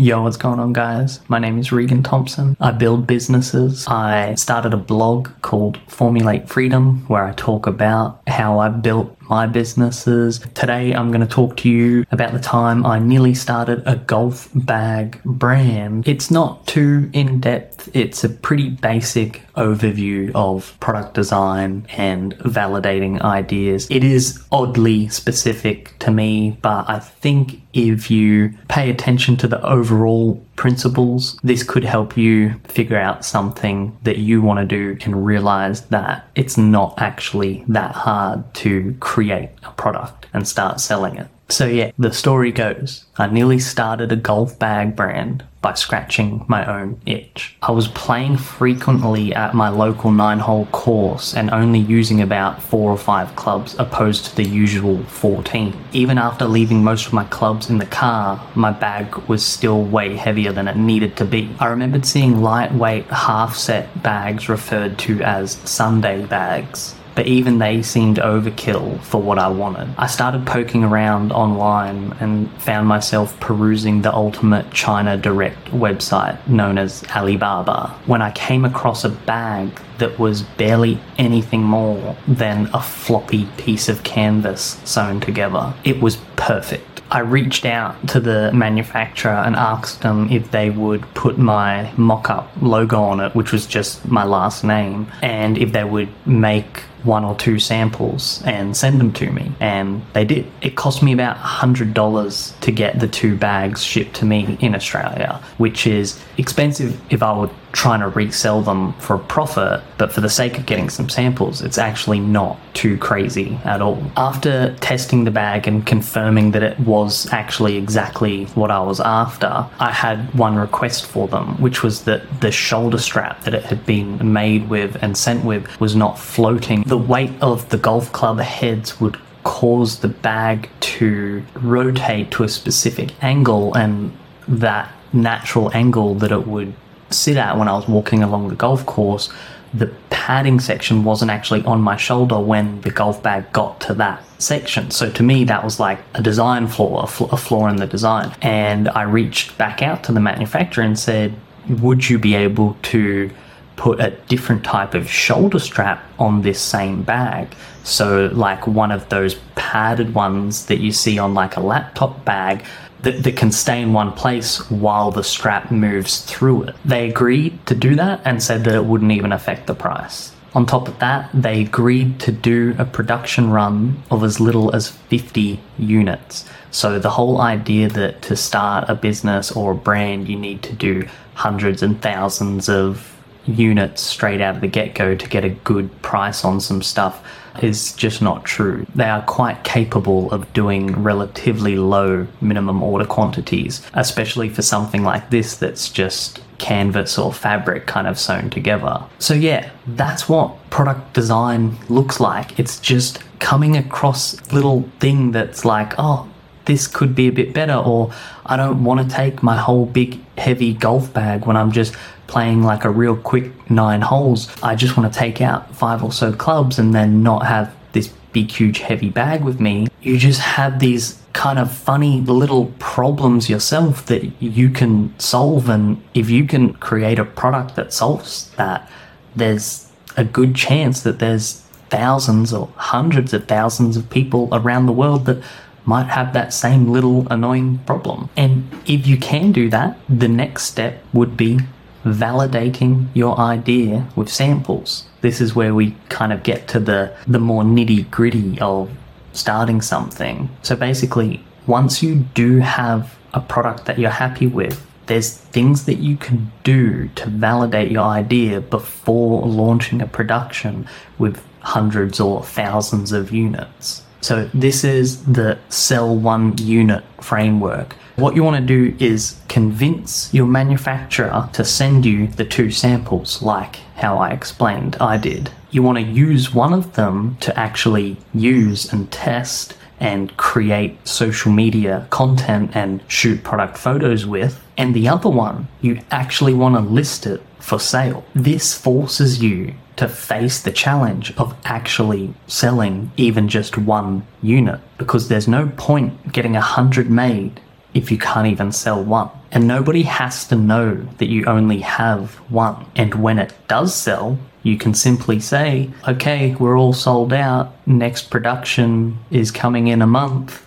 Yo, what's going on, guys? My name is Regan Thompson. I build businesses. I started a blog called Formulate Freedom where I talk about how I built my businesses. Today, I'm going to talk to you about the time I nearly started a golf bag brand. It's not too in depth, it's a pretty basic overview of product design and validating ideas. It is oddly specific to me, but I think if you pay attention to the overall principles, this could help you figure out something that you want to do and realize that it's not actually that hard to create a product and start selling it. So yeah, the story goes, I nearly started a golf bag brand by scratching my own itch. I was playing frequently at my local nine hole course and only using about four or five clubs opposed to the usual 14. Even after leaving most of my clubs in the car, my bag was still way heavier than it needed to be. I remembered seeing lightweight half set bags referred to as Sunday bags but even they seemed overkill for what I wanted. I started poking around online and found myself perusing the ultimate China Direct website known as Alibaba when I came across a bag that was barely anything more than a floppy piece of canvas sewn together. It was perfect. I reached out to the manufacturer and asked them if they would put my mock up logo on it, which was just my last name, and if they would make one or two samples and send them to me. And they did. It cost me about $100 to get the two bags shipped to me in Australia, which is expensive if I were trying to resell them for a profit, but for the sake of getting some samples, it's actually not too crazy at all. After testing the bag and confirming that it was actually exactly what I was after, I had one request for them, which was that the shoulder strap that it had been made with and sent with was not floating. The weight of the golf club heads would cause the bag to rotate to a specific angle and that natural angle that it would sit at when I was walking along the golf course, the padding section wasn't actually on my shoulder when the golf bag got to that section. So to me, that was like a design flaw, a, fl- a flaw in the design. And I reached back out to the manufacturer and said, would you be able to put a different type of shoulder strap on this same bag. So, like one of those padded ones that you see on like a laptop bag, that, that can stay in one place while the strap moves through it. They agreed to do that and said that it wouldn't even affect the price. On top of that, they agreed to do a production run of as little as 50 units. So, the whole idea that to start a business or a brand, you need to do hundreds and thousands of units straight out of the get go to get a good price on some stuff is just not true. They are quite capable of doing relatively low minimum order quantities, especially for something like this that's just canvas or fabric kind of sewn together. So, yeah, that's what product design looks like. It's just coming across little thing that's like, oh, this could be a bit better, or I don't want to take my whole big heavy golf bag when I'm just playing like a real quick nine holes. I just want to take out five or so clubs and then not have this big, huge, heavy bag with me. You just have these kind of funny little problems yourself that you can solve. And if you can create a product that solves that, there's a good chance that there's thousands or hundreds of thousands of people around the world that might have that same little annoying problem. And if you can do that, the next step would be validating your idea with samples. This is where we kind of get to the, the more nitty gritty of starting something. So basically, once you do have a product that you're happy with, there's things that you can do to validate your idea before launching a production with hundreds or thousands of units. So this is the sell one unit framework. What you want to do is convince your manufacturer to send you the two samples, like how I explained I did. You want to use one of them to actually use and test and create social media content and shoot product photos with. And the other one, you actually want to list it for sale. This forces you to face the challenge of actually selling even just one unit because there's no point getting a hundred made if you can't even sell one. And nobody has to know that you only have one. And when it does sell, you can simply say, okay, we're all sold out. Next production is coming in a month.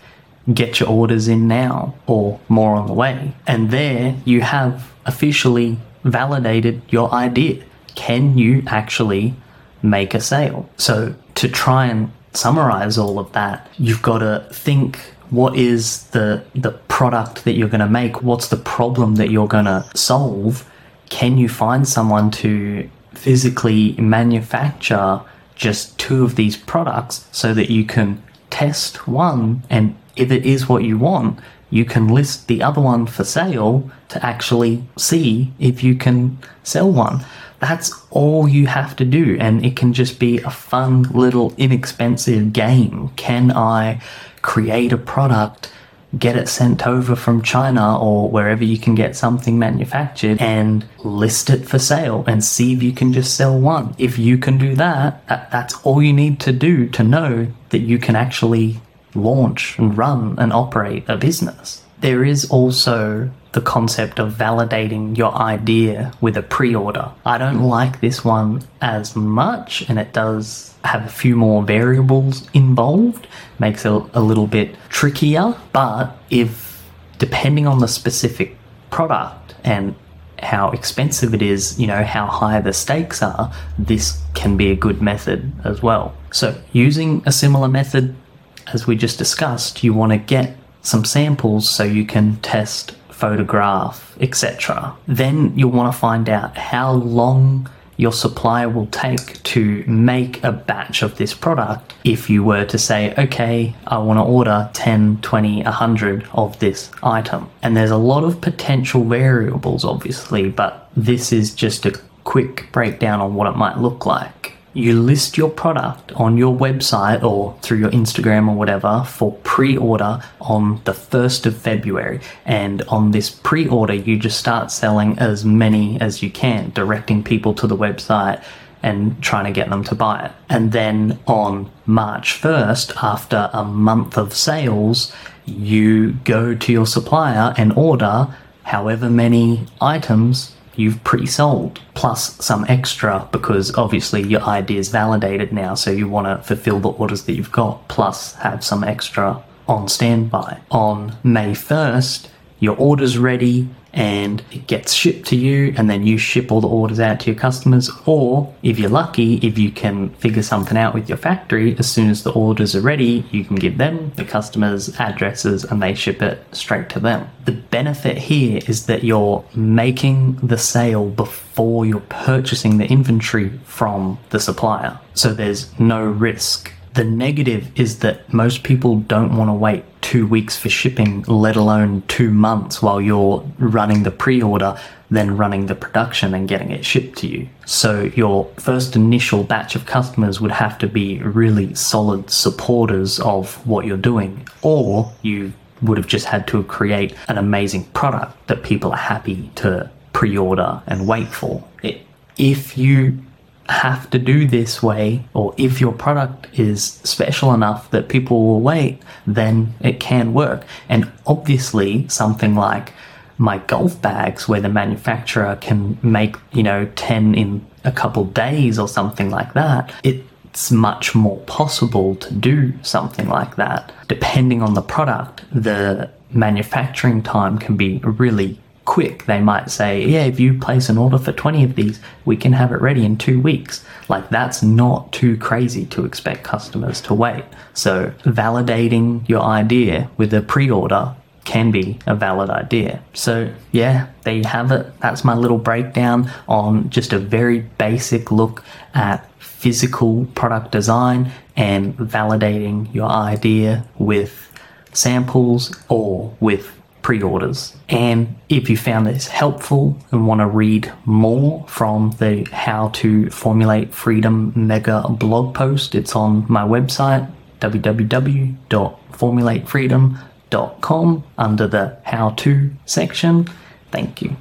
Get your orders in now or more on the way. And there you have officially validated your idea. Can you actually make a sale? So to try and summarize all of that, you've got to think what is the the product that you're going to make? What's the problem that you're going to solve? Can you find someone to physically manufacture just two of these products so that you can test one and if it is what you want, you can list the other one for sale to actually see if you can sell one. That's all you have to do, and it can just be a fun little inexpensive game. Can I create a product, get it sent over from China or wherever you can get something manufactured, and list it for sale and see if you can just sell one? If you can do that, that that's all you need to do to know that you can actually launch and run and operate a business. There is also the concept of validating your idea with a pre order. I don't like this one as much, and it does have a few more variables involved, makes it a little bit trickier. But if, depending on the specific product and how expensive it is, you know, how high the stakes are, this can be a good method as well. So, using a similar method as we just discussed, you want to get some samples so you can test, photograph, etc. Then you'll want to find out how long your supplier will take to make a batch of this product if you were to say, okay, I want to order 10, 20, 100 of this item. And there's a lot of potential variables, obviously, but this is just a quick breakdown on what it might look like you list your product on your website or through your Instagram or whatever for pre order on the 1st of February. And on this pre order, you just start selling as many as you can, directing people to the website and trying to get them to buy it. And then on March 1st, after a month of sales, you go to your supplier and order however many items you've pre-sold plus some extra because obviously your idea is validated now so you want to fulfill the orders that you've got plus have some extra on standby. On may 1st your order's ready and it gets shipped to you and then you ship all the orders out to your customers. Or if you're lucky if you can figure something out with your factory as soon as the orders are ready you can give them the customers addresses and they ship it straight to them. The benefit here is that you're making the sale before you're purchasing the inventory from the supplier. So there's no risk the negative is that most people don't want to wait two weeks for shipping, let alone two months while you're running the pre order, then running the production and getting it shipped to you. So, your first initial batch of customers would have to be really solid supporters of what you're doing, or you would have just had to create an amazing product that people are happy to pre order and wait for. If you have to do this way, or if your product is special enough that people will wait, then it can work. And obviously, something like my golf bags, where the manufacturer can make, you know, 10 in a couple days or something like that, it's much more possible to do something like that. Depending on the product, the manufacturing time can be really quick. They might say, yeah, if you place an order for 20 of these, we can have it ready in two weeks. Like, that's not too crazy to expect customers to wait. So, validating your idea with a pre order can be a valid idea. So, yeah, there you have it. That's my little breakdown on just a very basic look at physical product design and validating your idea with samples or with pre orders. And if you found this helpful and want to read more from the How to Formulate Freedom Mega blog post, it's on my website www.formulatefreedom.com under the How To section. Thank you.